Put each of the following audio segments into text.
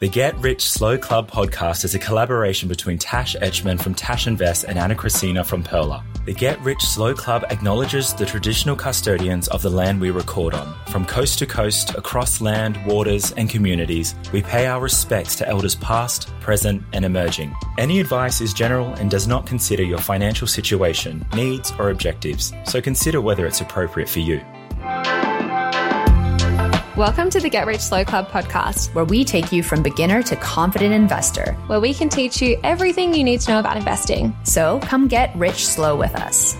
The Get Rich Slow Club podcast is a collaboration between Tash Etschmann from Tash Invest and Ana Kresina from Pearler. The Get Rich Slow Club acknowledges the traditional custodians of the land we record on. From coast to coast, across land, waters, and communities, we pay our respects to elders past, present, and emerging. Any advice is general and does not consider your financial situation, needs, or objectives, so consider whether it's appropriate for you. Welcome to the Get Rich Slow Club podcast, where we take you from beginner to confident investor. where we can teach you everything you need to know about investing. So come get rich slow with us.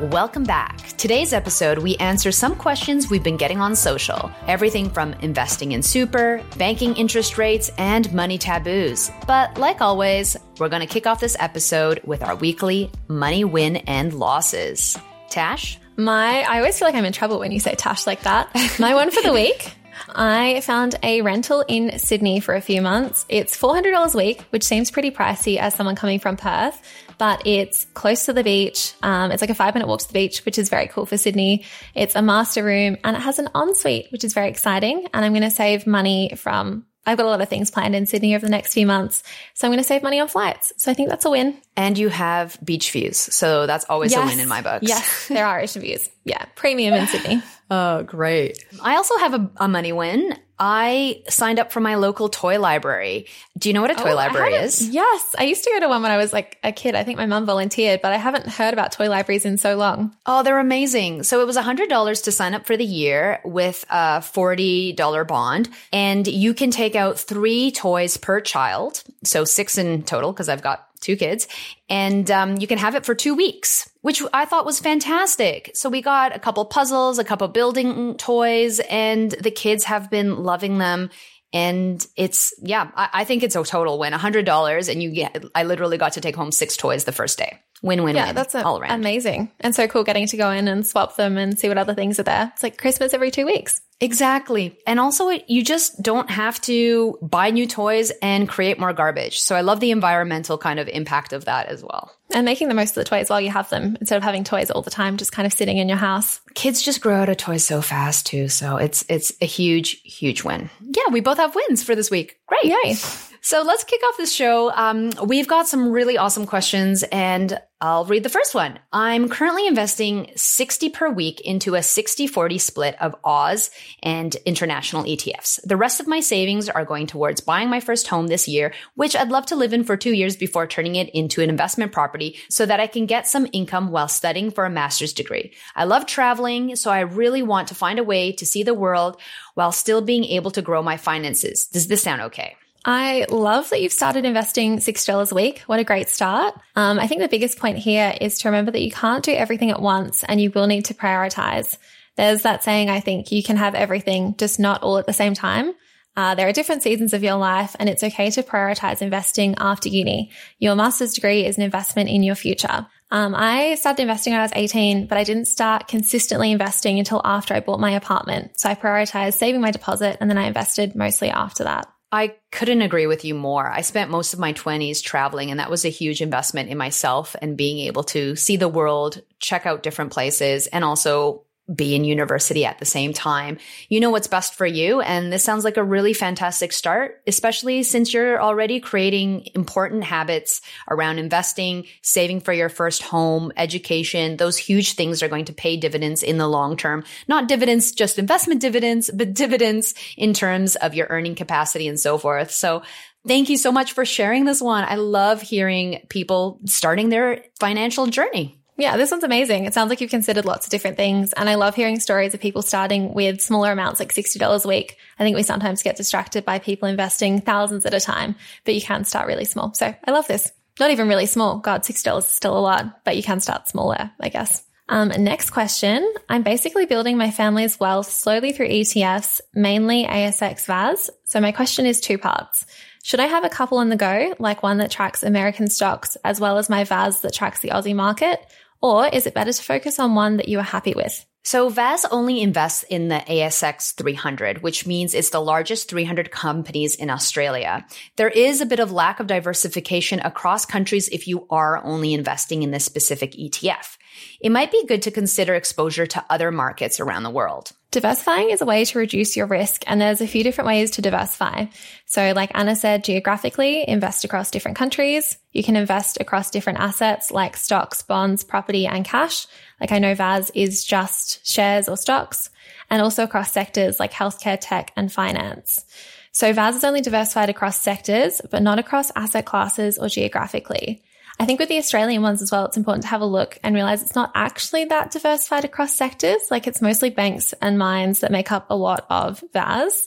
Welcome back. Today's episode, we answer some questions we've been getting on social. Everything from investing in super, banking interest rates, and money taboos. But like always, we're going to kick off this episode with our weekly money win and losses. Tash? My, I always feel like I'm in trouble when you say Tash like that. My one for the week. I found a rental in Sydney for a few months. It's $400 a week, which seems pretty pricey as someone coming from Perth, but it's close to the beach. Um, it's like a five minute walk to the beach, which is very cool for Sydney. It's a master room and it has an ensuite, which is very exciting. And I'm going to save money from I've got a lot of things planned in Sydney over the next few months. So I'm going to save money on flights. So I think that's a win. And you have beach views. So that's always a win in my books. Yes, there are ocean views. Yeah, premium in Sydney. Oh, great. I also have a, a money win. I signed up for my local toy library. Do you know what a toy Oh, library is? Yes, I used to go to one when I was like a kid. I think my mum volunteered, but I haven't heard about toy libraries in so long. Oh, they're amazing. So it was $100 to sign up for the year with a $40 bond. And you can take out three toys per child. So six in total, because I've got two kids. And um, you can have it for two weeks, which I thought was fantastic. So we got a couple puzzles, a couple building toys, and the kids have been loving them. And it's, yeah, I, I think it's a total win. $100 and you get, I literally got to take home six toys the first day. Win, win, Yeah, win. that's a, all around. amazing and so cool getting to go in and swap them and see what other things are there. It's like Christmas every two weeks. Exactly. And also, it, you just don't have to buy new toys and create more garbage. So I love the environmental kind of impact of that as well. And making the most of the toys while you have them instead of having toys all the time, just kind of sitting in your house. Kids just grow out of toys so fast too. So it's, it's a huge, huge win. Yeah, we both have wins for this week. Great. Yay. So let's kick off this show. Um, we've got some really awesome questions and I'll read the first one. I'm currently investing 60 per week into a 60 40 split of Oz and international ETFs. The rest of my savings are going towards buying my first home this year, which I'd love to live in for two years before turning it into an investment property so that I can get some income while studying for a master's degree. I love traveling, so I really want to find a way to see the world while still being able to grow my finances. Does this sound okay? I love that you've started investing $6 a week. What a great start. Um, I think the biggest point here is to remember that you can't do everything at once and you will need to prioritize. There's that saying, I think you can have everything, just not all at the same time. Uh, there are different seasons of your life, and it's okay to prioritize investing after uni. Your master's degree is an investment in your future. Um, I started investing when I was 18, but I didn't start consistently investing until after I bought my apartment. So I prioritized saving my deposit and then I invested mostly after that. I couldn't agree with you more. I spent most of my 20s traveling, and that was a huge investment in myself and being able to see the world, check out different places, and also be in university at the same time. You know what's best for you. And this sounds like a really fantastic start, especially since you're already creating important habits around investing, saving for your first home, education. Those huge things are going to pay dividends in the long term. Not dividends, just investment dividends, but dividends in terms of your earning capacity and so forth. So Thank you so much for sharing this one. I love hearing people starting their financial journey. Yeah, this one's amazing. It sounds like you've considered lots of different things. And I love hearing stories of people starting with smaller amounts, like $60 a week. I think we sometimes get distracted by people investing thousands at a time, but you can start really small. So I love this. Not even really small. God, $60 is still a lot, but you can start smaller, I guess. Um, next question. I'm basically building my family's wealth slowly through ETFs, mainly ASX VAS. So my question is two parts. Should I have a couple on the go, like one that tracks American stocks as well as my VAS that tracks the Aussie market? Or is it better to focus on one that you are happy with? So VAS only invests in the ASX 300, which means it's the largest 300 companies in Australia. There is a bit of lack of diversification across countries if you are only investing in this specific ETF it might be good to consider exposure to other markets around the world. Diversifying is a way to reduce your risk, and there's a few different ways to diversify. So, like Ana said, geographically, invest across different countries. You can invest across different assets like stocks, bonds, property, and cash. Like I know VAS is just shares or stocks, and also across sectors like healthcare, tech, and finance. So VAS is only diversified across sectors, but not across asset classes or geographically. I think with the Australian ones as well, it's important to have a look and realize it's not actually that diversified across sectors. Like it's mostly banks and mines that make up a lot of VAS.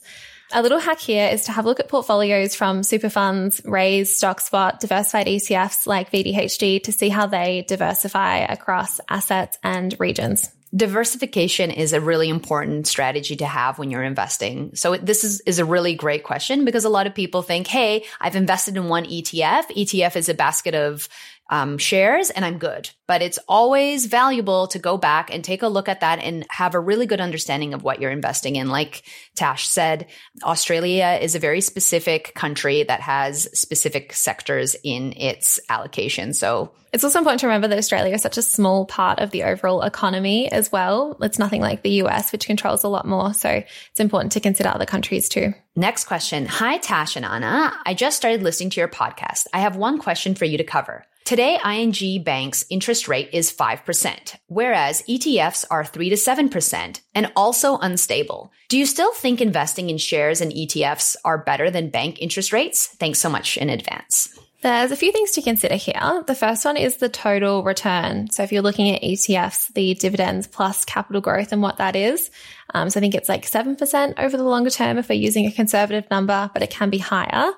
A little hack here is to have a look at portfolios from super funds, Raiz, StockSpot, diversified ETFs like VDHG to see how they diversify across assets and regions diversification is a really important strategy to have when you're investing. So this is, is a really great question because a lot of people think, Hey, I've invested in one ETF. ETF is a basket of um, shares and I'm good. But it's always valuable to go back and take a look at that and have a really good understanding of what you're investing in. Like Tash said, Australia is a very specific country that has specific sectors in its allocation. So it's also important to remember that Australia is such a small part of the overall economy as well. It's nothing like the US, which controls a lot more. So it's important to consider other countries too. Next question. Hi, Tash and Ana. I just started listening to your podcast. I have one question for you to cover. Today, ING Bank's interest rate is 5%, whereas ETFs are 3 to 7% and also unstable. Do you still think investing in shares and ETFs are better than bank interest rates? Thanks so much in advance. There's a few things to consider here. The first one is the total return. So if you're looking at ETFs, the dividends plus capital growth and what that is. Um, so I think it's like 7% over the longer term if we're using a conservative number, but it can be higher.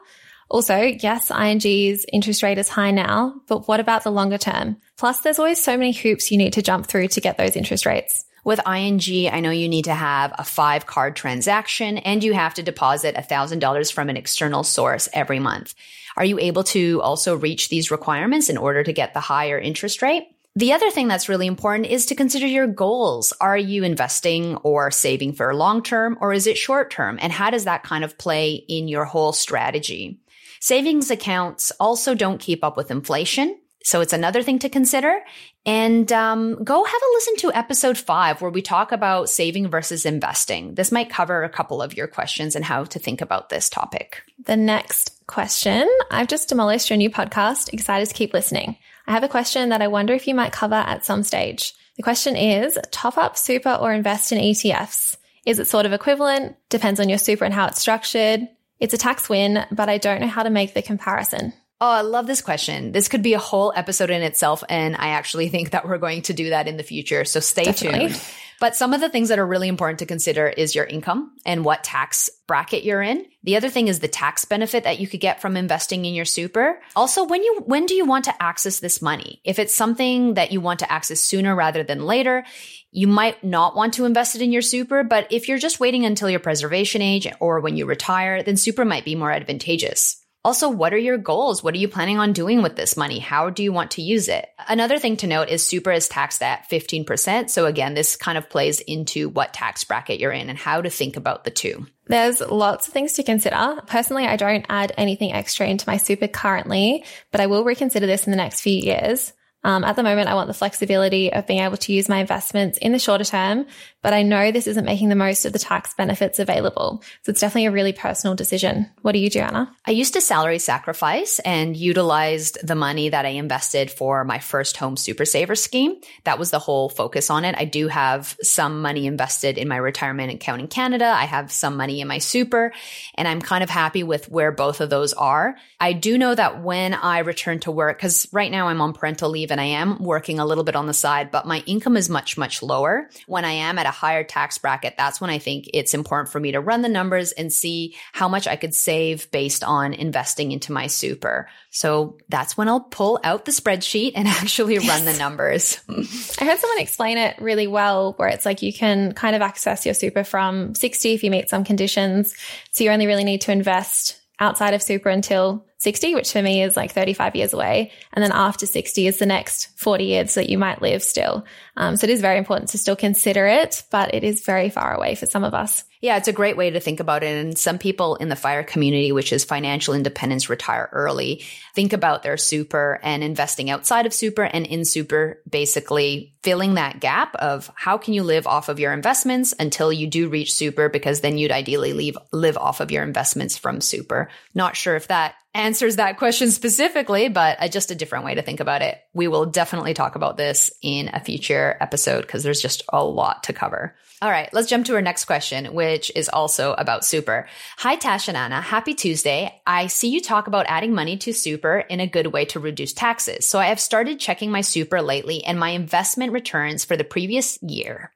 Also, yes, ING's interest rate is high now, but what about the longer term? Plus, there's always so many hoops you need to jump through to get those interest rates. With ING, I know you need to have a five card transaction and you have to deposit $1,000 from an external source every month. Are you able to also reach these requirements in order to get the higher interest rate? The other thing that's really important is to consider your goals. Are you investing or saving for long term or is it short term? And how does that kind of play in your whole strategy? Savings accounts also don't keep up with inflation. So it's another thing to consider. And um, go have a listen to episode five where we talk about saving versus investing. This might cover a couple of your questions and how to think about this topic. The next question I've just demolished your new podcast. Excited to keep listening. I have a question that I wonder if you might cover at some stage. The question is top up super or invest in ETFs. Is it sort of equivalent? Depends on your super and how it's structured. It's a tax win, but I don't know how to make the comparison. Oh, I love this question. This could be a whole episode in itself. And I actually think that we're going to do that in the future. So stay Definitely. tuned. But some of the things that are really important to consider is your income and what tax bracket you're in. The other thing is the tax benefit that you could get from investing in your super. Also, when you when do you want to access this money? If it's something that you want to access sooner rather than later, you might not want to invest it in your super, but if you're just waiting until your preservation age or when you retire, then super might be more advantageous. Also, what are your goals? What are you planning on doing with this money? How do you want to use it? Another thing to note is super is taxed at 15%. So again, this kind of plays into what tax bracket you're in and how to think about the two. There's lots of things to consider. Personally, I don't add anything extra into my super currently, but I will reconsider this in the next few years. Um, at the moment, I want the flexibility of being able to use my investments in the shorter term, but I know this isn't making the most of the tax benefits available. So it's definitely a really personal decision. What do you do, Ana? I used to salary sacrifice and utilized the money that I invested for my first home super saver scheme. That was the whole focus on it. I do have some money invested in my retirement account in Canada. I have some money in my super and I'm kind of happy with where both of those are. I do know that when I return to work, because right now I'm on parental leave and I am working a little bit on the side, but my income is much, much lower. When I am at a higher tax bracket, that's when I think it's important for me to run the numbers and see how much I could save based on investing into my super. So that's when I'll pull out the spreadsheet and actually yes. run the numbers. I heard someone explain it really well where it's like you can kind of access your super from 60 if you meet some conditions. So you only really need to invest outside of super until 60, which for me is like 35 years away. And then after 60 is the next 40 years that you might live still. Um, so it is very important to still consider it, but it is very far away for some of us. Yeah, it's a great way to think about it. And some people in the fire community, which is financial independence, retire early, think about their super and investing outside of super and in super, basically filling that gap of how can you live off of your investments until you do reach super, because then you'd ideally leave, live off of your investments from super. Not sure if that answers that question specifically, but just a different way to think about it. We will definitely talk about this in a future episode because there's just a lot to cover. All right, let's jump to our next question, which is also about super. Hi, Tash and Ana. Happy Tuesday. I see you talk about adding money to super in a good way to reduce taxes. So I have started checking my super lately and my investment returns for the previous year.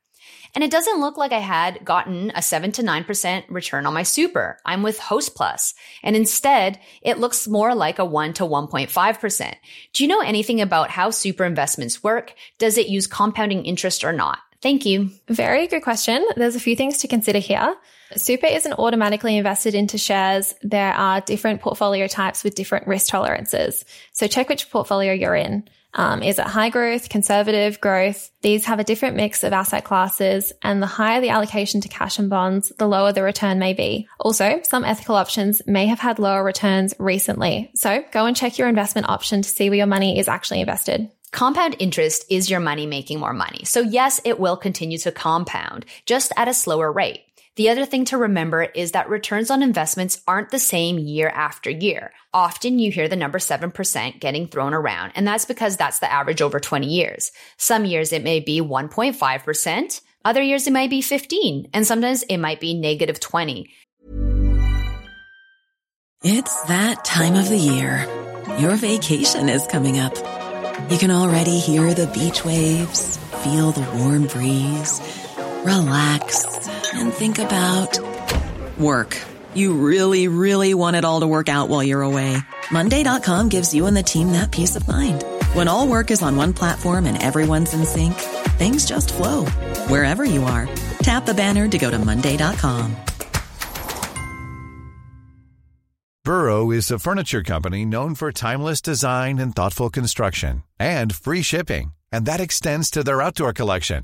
And it doesn't look like I had gotten a 7 to 9% return on my super. I'm with Host Plus. And instead, it looks more like a 1 to 1.5%. Do you know anything about how super investments work? Does it use compounding interest or not? Thank you. Very good question. There's a few things to consider here. Super isn't automatically invested into shares. There are different portfolio types with different risk tolerances. So check which portfolio you're in. Um, is it high growth, conservative growth? These have a different mix of asset classes, and the higher the allocation to cash and bonds, the lower the return may be. Also, some ethical options may have had lower returns recently. So go and check your investment option to see where your money is actually invested. Compound interest is your money making more money. So yes, it will continue to compound, just at a slower rate. The other thing to remember is that returns on investments aren't the same year after year. Often you hear the number 7% getting thrown around, and that's because that's the average over 20 years. Some years it may be 1.5%, other years it might be 15, and sometimes it might be negative 20. It's that time of the year. Your vacation is coming up. You can already hear the beach waves, feel the warm breeze, relax and think about work. You really, really want it all to work out while you're away. Monday.com gives you and the team that peace of mind. When all work is on one platform and everyone's in sync, things just flow wherever you are. Tap the banner to go to Monday.com. Burrow is a furniture company known for timeless design and thoughtful construction and free shipping, and that extends to their outdoor collection.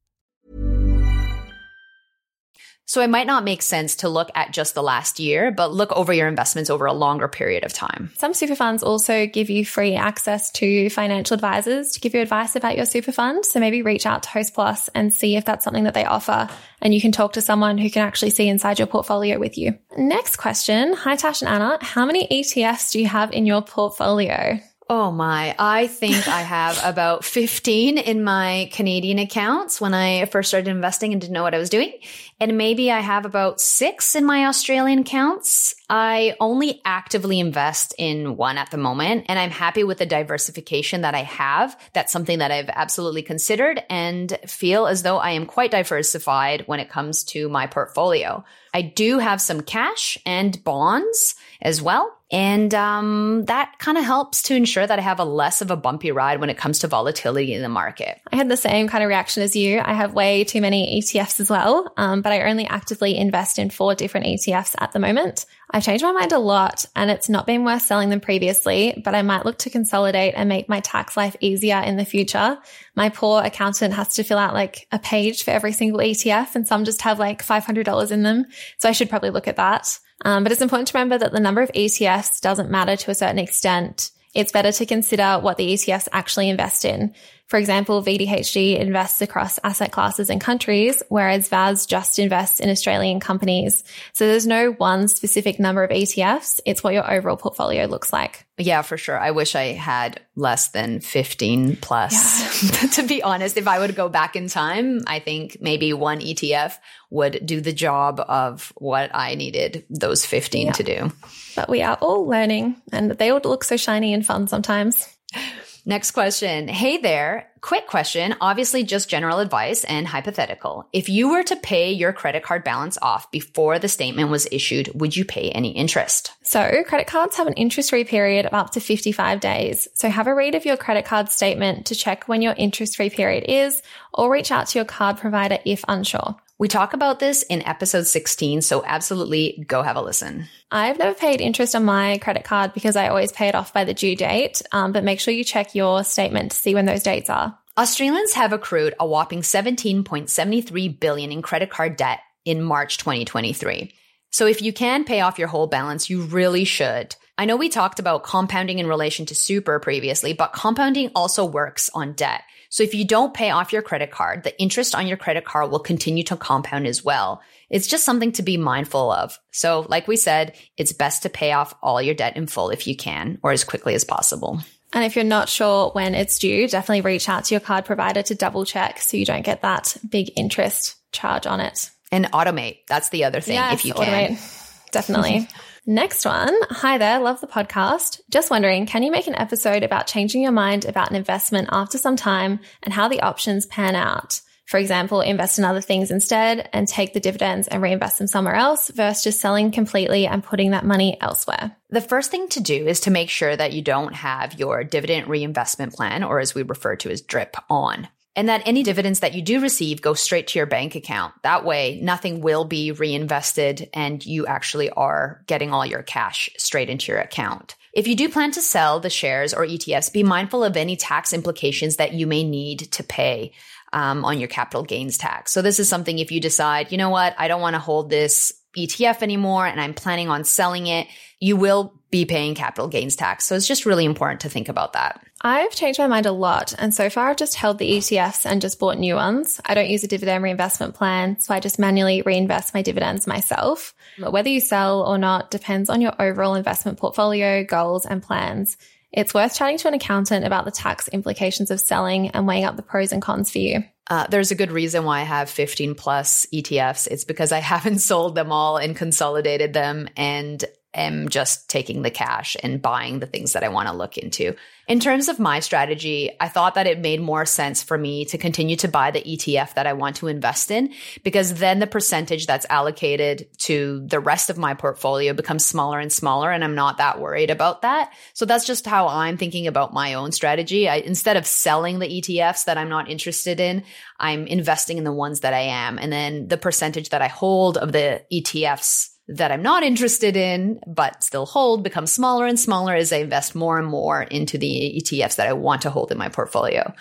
So it might not make sense to look at just the last year, but look over your investments over a longer period of time. Some super funds also give you free access to financial advisors to give you advice about your super fund. So maybe reach out to Host Plus and see if that's something that they offer. And you can talk to someone who can actually see inside your portfolio with you. Next question. Hi, Tash and Ana. How many ETFs do you have in your portfolio? Oh my, I think I have about 15 in my Canadian accounts when I first started investing and didn't know what I was doing. And maybe I have about six in my Australian accounts. I only actively invest in one at the moment and I'm happy with the diversification that I have. That's something that I've absolutely considered and feel as though I am quite diversified when it comes to my portfolio. I do have some cash and bonds as well. And um, that kind of helps to ensure that I have a less of a bumpy ride when it comes to volatility in the market. I had the same kind of reaction as you. I have way too many ETFs as well, um, but I only actively invest in four different ETFs at the moment. I've changed my mind a lot and it's not been worth selling them previously, but I might look to consolidate and make my tax life easier in the future. My poor accountant has to fill out like a page for every single ETF and some just have like $500 in them. So I should probably look at that. Um, but it's important to remember that the number of ETFs doesn't matter to a certain extent. It's better to consider what the ETFs actually invest in. For example, VDHG invests across asset classes and countries, whereas VAS just invests in Australian companies. So there's no one specific number of ETFs. It's what your overall portfolio looks like. Yeah, for sure. I wish I had less than 15 plus. Yeah. to be honest, if I would go back in time, I think maybe one ETF would do the job of what I needed those 15 yeah. to do. But we are all learning and they all look so shiny and fun sometimes. Next question. Hey there. Quick question. Obviously, just general advice and hypothetical. If you were to pay your credit card balance off before the statement was issued, would you pay any interest? So, credit cards have an interest free period of up to 55 days. So, have a read of your credit card statement to check when your interest free period is, or reach out to your card provider if unsure. We talk about this in episode 16, so absolutely go have a listen. I've never paid interest on my credit card because I always pay it off by the due date, um, but make sure you check your statement to see when those dates are. Australians have accrued a whopping 17.73 billion in credit card debt in March 2023. So if you can pay off your whole balance, you really should. I know we talked about compounding in relation to super previously, but compounding also works on debt. So if you don't pay off your credit card, the interest on your credit card will continue to compound as well. It's just something to be mindful of. So like we said, it's best to pay off all your debt in full if you can or as quickly as possible. And if you're not sure when it's due, definitely reach out to your card provider to double check so you don't get that big interest charge on it. And automate. That's the other thing yes, if you can. Automate. Definitely. Next one. Hi there. Love the podcast. Just wondering, can you make an episode about changing your mind about an investment after some time and how the options pan out? For example, invest in other things instead and take the dividends and reinvest them somewhere else versus just selling completely and putting that money elsewhere. The first thing to do is to make sure that you don't have your dividend reinvestment plan, or as we refer to as DRIP, on and that any dividends that you do receive go straight to your bank account. That way, nothing will be reinvested and you actually are getting all your cash straight into your account. If you do plan to sell the shares or ETFs, be mindful of any tax implications that you may need to pay um, on your capital gains tax. So this is something if you decide, you know what, I don't want to hold this ETF anymore and I'm planning on selling it, you will be paying capital gains tax. So it's just really important to think about that. I've changed my mind a lot. And so far, I've just held the ETFs and just bought new ones. I don't use a dividend reinvestment plan. So I just manually reinvest my dividends myself. But whether you sell or not depends on your overall investment portfolio, goals, and plans. It's worth chatting to an accountant about the tax implications of selling and weighing up the pros and cons for you. Uh, there's a good reason why I have 15 plus ETFs. It's because I haven't sold them all and consolidated them. And am just taking the cash and buying the things that I want to look into. In terms of my strategy, I thought that it made more sense for me to continue to buy the ETF that I want to invest in because then the percentage that's allocated to the rest of my portfolio becomes smaller and smaller and I'm not that worried about that. So that's just how I'm thinking about my own strategy. I, instead of selling the ETFs that I'm not interested in, I'm investing in the ones that I am. And then the percentage that I hold of the ETFs that I'm not interested in, but still hold becomes smaller and smaller as I invest more and more into the ETFs that I want to hold in my portfolio.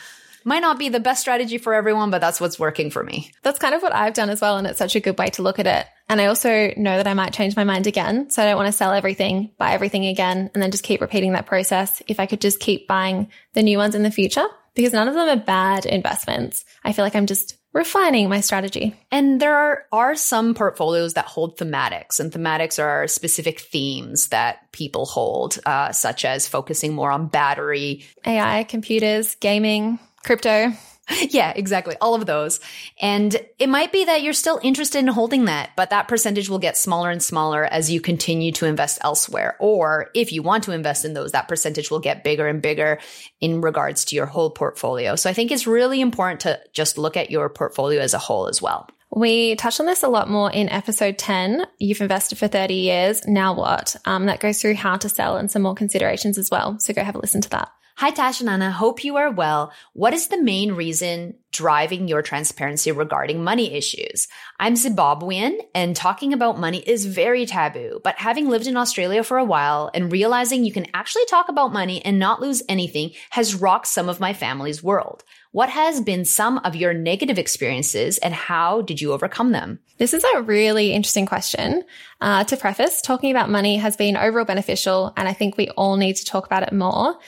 Might not be the best strategy for everyone, but that's what's working for me. That's kind of what I've done as well. And it's such a good way to look at it. And I also know that I might change my mind again. So I don't want to sell everything, buy everything again, and then just keep repeating that process. If I could just keep buying the new ones in the future, because none of them are bad investments. I feel like I'm just refining my strategy. And there are, are some portfolios that hold thematics, and thematics are specific themes that people hold, uh, such as focusing more on battery, AI, computers, gaming, crypto. yeah, exactly. All of those. And it might be that you're still interested in holding that, but that percentage will get smaller and smaller as you continue to invest elsewhere. Or if you want to invest in those, that percentage will get bigger and bigger in regards to your whole portfolio. So I think it's really important to just look at your portfolio as a whole as well. We touched on this a lot more in episode 10. You've invested for 30 years. Now what? Um, that goes through how to sell and some more considerations as well. So go have a listen to that. Hi, Tash and Ana. Hope you are well. What is the main reason driving your transparency regarding money issues? I'm Zimbabwean and talking about money is very taboo, but having lived in Australia for a while and realizing you can actually talk about money and not lose anything has rocked some of my family's world. What has been some of your negative experiences and how did you overcome them? This is a really interesting question. Uh, to preface, talking about money has been overall beneficial, and I think we all need to talk about it more.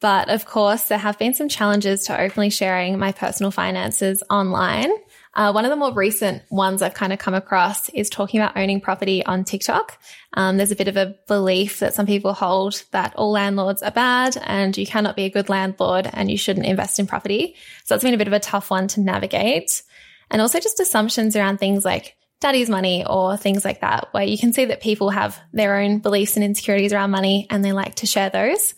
But of course, there have been some challenges to openly sharing my personal finances online. Uh, one of the more recent ones I've kind of come across is talking about owning property on TikTok. Um, there's a bit of a belief that some people hold that all landlords are bad and you cannot be a good landlord and you shouldn't invest in property. So it's been a bit of a tough one to navigate. And also just assumptions around things like daddy's money or things like that, where you can see that people have their own beliefs and insecurities around money and they like to share those.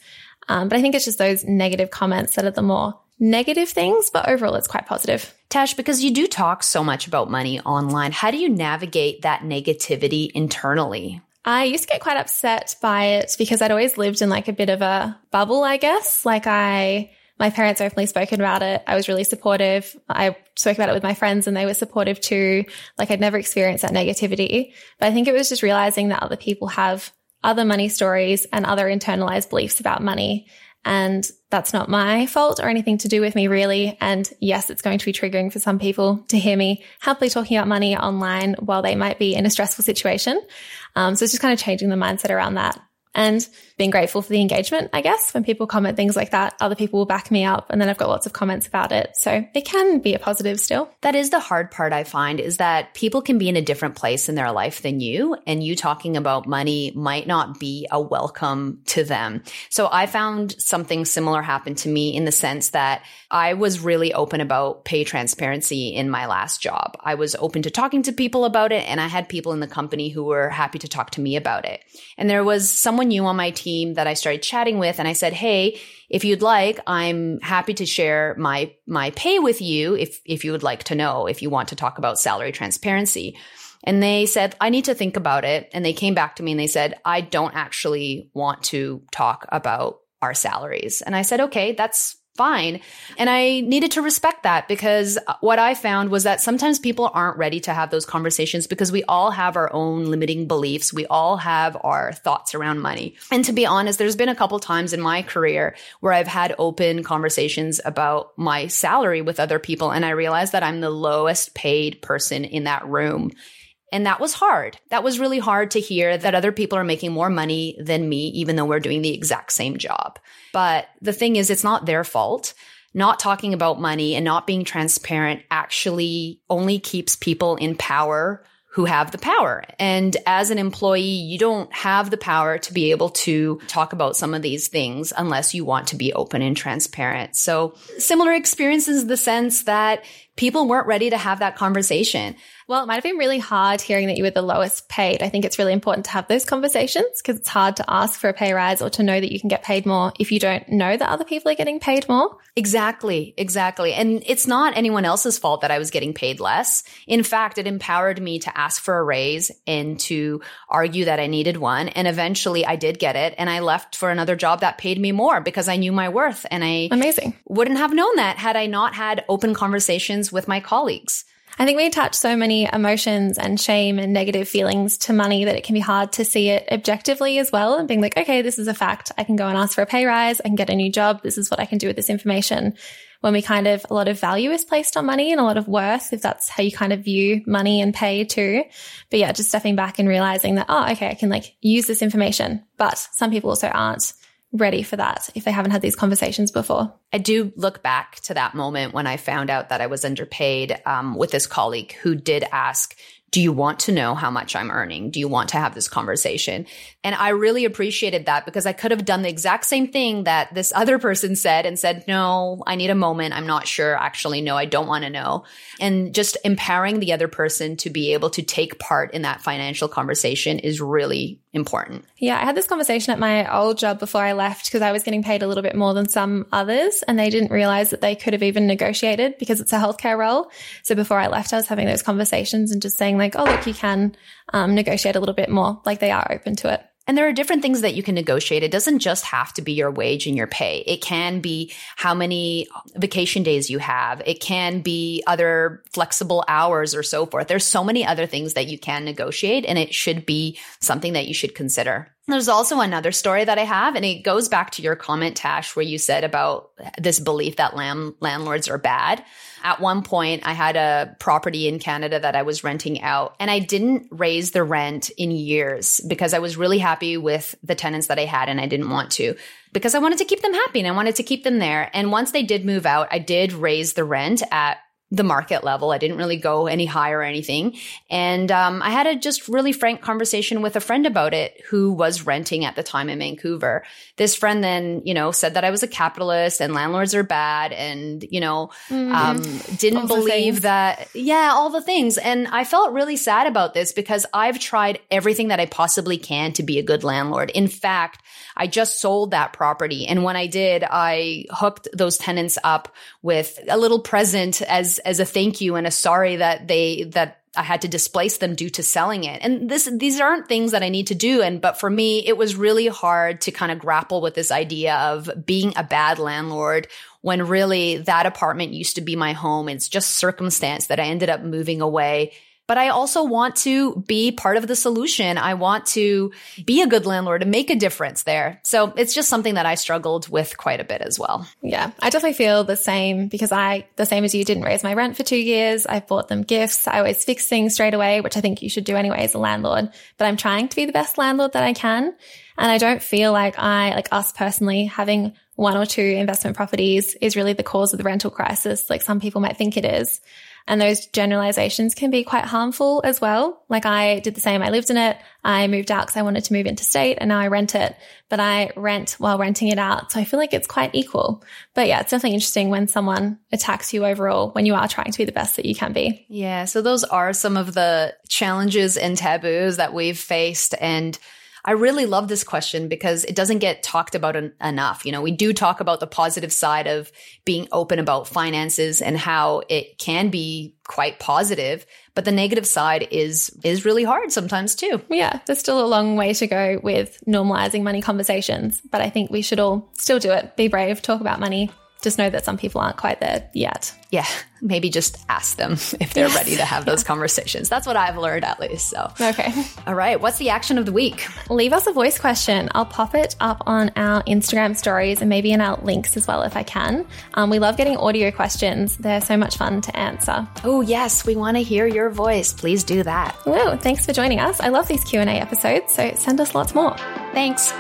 Um, but I think it's just those negative comments that are the more negative things, but overall it's quite positive. Tash, because you do talk so much about money online, how do you navigate that negativity internally? I used to get quite upset by it because I'd always lived in like a bit of a bubble, I guess. Like I, my parents openly spoken about it. I was really supportive. I spoke about it with my friends and they were supportive too. Like I'd never experienced that negativity, but I think it was just realizing that other people have other money stories and other internalized beliefs about money. And that's not my fault or anything to do with me, really. And yes, it's going to be triggering for some people to hear me happily talking about money online while they might be in a stressful situation. Um, so it's just kind of changing the mindset around that and being grateful for the engagement, I guess. When people comment things like that, other people will back me up and then I've got lots of comments about it. So it can be a positive still. That is the hard part I find is that people can be in a different place in their life than you and you talking about money might not be a welcome to them. So I found something similar happened to me in the sense that I was really open about pay transparency in my last job. I was open to talking to people about it and I had people in the company who were happy to talk to me about it. And there was someone someone new on my team that I started chatting with and I said, Hey, if you'd like, I'm happy to share my, my pay with you if, if you would like to know, if you want to talk about salary transparency. And they said, I need to think about it. And they came back to me and they said, I don't actually want to talk about our salaries. And I said, okay, that's fine. And I needed to respect that because what I found was that sometimes people aren't ready to have those conversations because we all have our own limiting beliefs. We all have our thoughts around money. And to be honest, there's been a couple times in my career where I've had open conversations about my salary with other people. And I realized that I'm the lowest paid person in that room. And that was hard. That was really hard to hear that other people are making more money than me, even though we're doing the exact same job. But the thing is, it's not their fault. Not talking about money and not being transparent actually only keeps people in power who have the power. And as an employee, you don't have the power to be able to talk about some of these things unless you want to be open and transparent. So similar experiences, the sense that people weren't ready to have that conversation. Well, it might have been really hard hearing that you were the lowest paid. I think it's really important to have those conversations because it's hard to ask for a pay rise or to know that you can get paid more if you don't know that other people are getting paid more. Exactly. Exactly. And it's not anyone else's fault that I was getting paid less. In fact, it empowered me to ask for a raise and to argue that I needed one. And eventually I did get it and I left for another job that paid me more because I knew my worth and I Amazing. wouldn't have known that had I not had open conversations with my colleagues. I think we attach so many emotions and shame and negative feelings to money that it can be hard to see it objectively as well and being like, okay, this is a fact. I can go and ask for a pay rise. I can get a new job. This is what I can do with this information. when we kind of, a lot of value is placed on money and a lot of worth, if that's how you kind of view money and pay too. But yeah, just stepping back and realizing that, oh, okay, I can like use this information. But some people also aren't ready for that if they haven't had these conversations before. I do look back to that moment when I found out that I was underpaid um, with this colleague who did ask, do you want to know how much I'm earning? Do you want to have this conversation? And I really appreciated that because I could have done the exact same thing that this other person said and said, no, I need a moment. I'm not sure. Actually, no, I don't want to know. And just empowering the other person to be able to take part in that financial conversation is really important. Yeah, I had this conversation at my old job before I left because I was getting paid a little bit more than some others and they didn't realize that they could have even negotiated because it's a healthcare role. So before I left, I was having those conversations and just saying like, oh, look, you can um, negotiate a little bit more. Like they are open to it. And there are different things that you can negotiate. It doesn't just have to be your wage and your pay. It can be how many vacation days you have. It can be other flexible hours or so forth. There's so many other things that you can negotiate and it should be something that you should consider. There's also another story that I have, and it goes back to your comment, Tash, where you said about this belief that land- landlords are bad. At one point, I had a property in Canada that I was renting out, and I didn't raise the rent in years because I was really happy with the tenants that I had, and I didn't want to because I wanted to keep them happy and I wanted to keep them there. And once they did move out, I did raise the rent at the market level. I didn't really go any higher or anything. And um, I had a just really frank conversation with a friend about it who was renting at the time in Vancouver. This friend then, you know, said that I was a capitalist and landlords are bad and, you know, mm-hmm. um, didn't all believe that, yeah, all the things. And I felt really sad about this because I've tried everything that I possibly can to be a good landlord. In fact, I just sold that property. And when I did, I hooked those tenants up with a little present as as a thank you and a sorry that they that I had to displace them due to selling it. And this these aren't things that I need to do and but for me it was really hard to kind of grapple with this idea of being a bad landlord when really that apartment used to be my home. It's just circumstance that I ended up moving away but I also want to be part of the solution. I want to be a good landlord and make a difference there. So it's just something that I struggled with quite a bit as well. Yeah, I definitely feel the same because I, the same as you, didn't raise my rent for two years. I bought them gifts. I always fix things straight away, which I think you should do anyway as a landlord. But I'm trying to be the best landlord that I can. And I don't feel like I, like us personally, having one or two investment properties is really the cause of the rental crisis, like some people might think it is. And those generalizations can be quite harmful as well. Like I did the same. I lived in it. I moved out because I wanted to move into state and now I rent it, but I rent while renting it out. So I feel like it's quite equal. But yeah, it's definitely interesting when someone attacks you overall when you are trying to be the best that you can be. Yeah. So those are some of the challenges and taboos that we've faced. And I really love this question because it doesn't get talked about en- enough. You know, we do talk about the positive side of being open about finances and how it can be quite positive, but the negative side is is really hard sometimes too. Yeah, there's still a long way to go with normalizing money conversations, but I think we should all still do it. Be brave, talk about money, just know that some people aren't quite there yet. Yeah, maybe just ask them if they're yes. ready to have those conversations. That's what I've learned at least. So, okay. All right. What's the action of the week? Leave us a voice question. I'll pop it up on our Instagram stories and maybe in our links as well if I can. Um, we love getting audio questions. They're so much fun to answer. Oh, yes. We want to hear your voice. Please do that. Woo. Thanks for joining us. I love these Q&A episodes, so send us lots more. Thanks.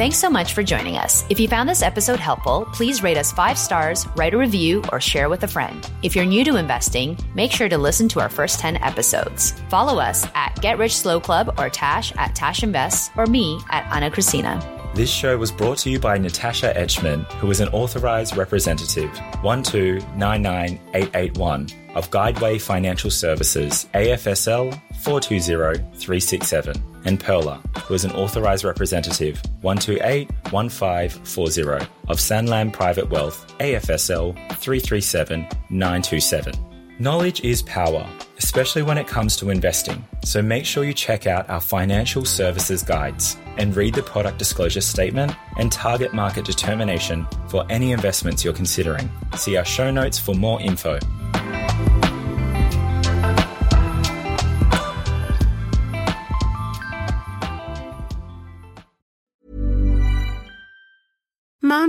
Thanks so much for joining us. If you found this episode helpful, please rate us five stars, write a review, or share with a friend. If you're new to investing, make sure to listen to our first 10 episodes. Follow us at Get Rich Slow Club or Tash at Tash Invest or me at Ana Kresina. This show was brought to you by Natasha Etschmann, who is an authorized representative. 1299881 of Guideway Financial Services, AFSL 420367 and Pearler, who is an authorized representative 1281540 of Sanlam Private Wealth, AFSL 337927. Knowledge is power, especially when it comes to investing. So make sure you check out our financial services guides and read the product disclosure statement and target market determination for any investments you're considering. See our show notes for more info.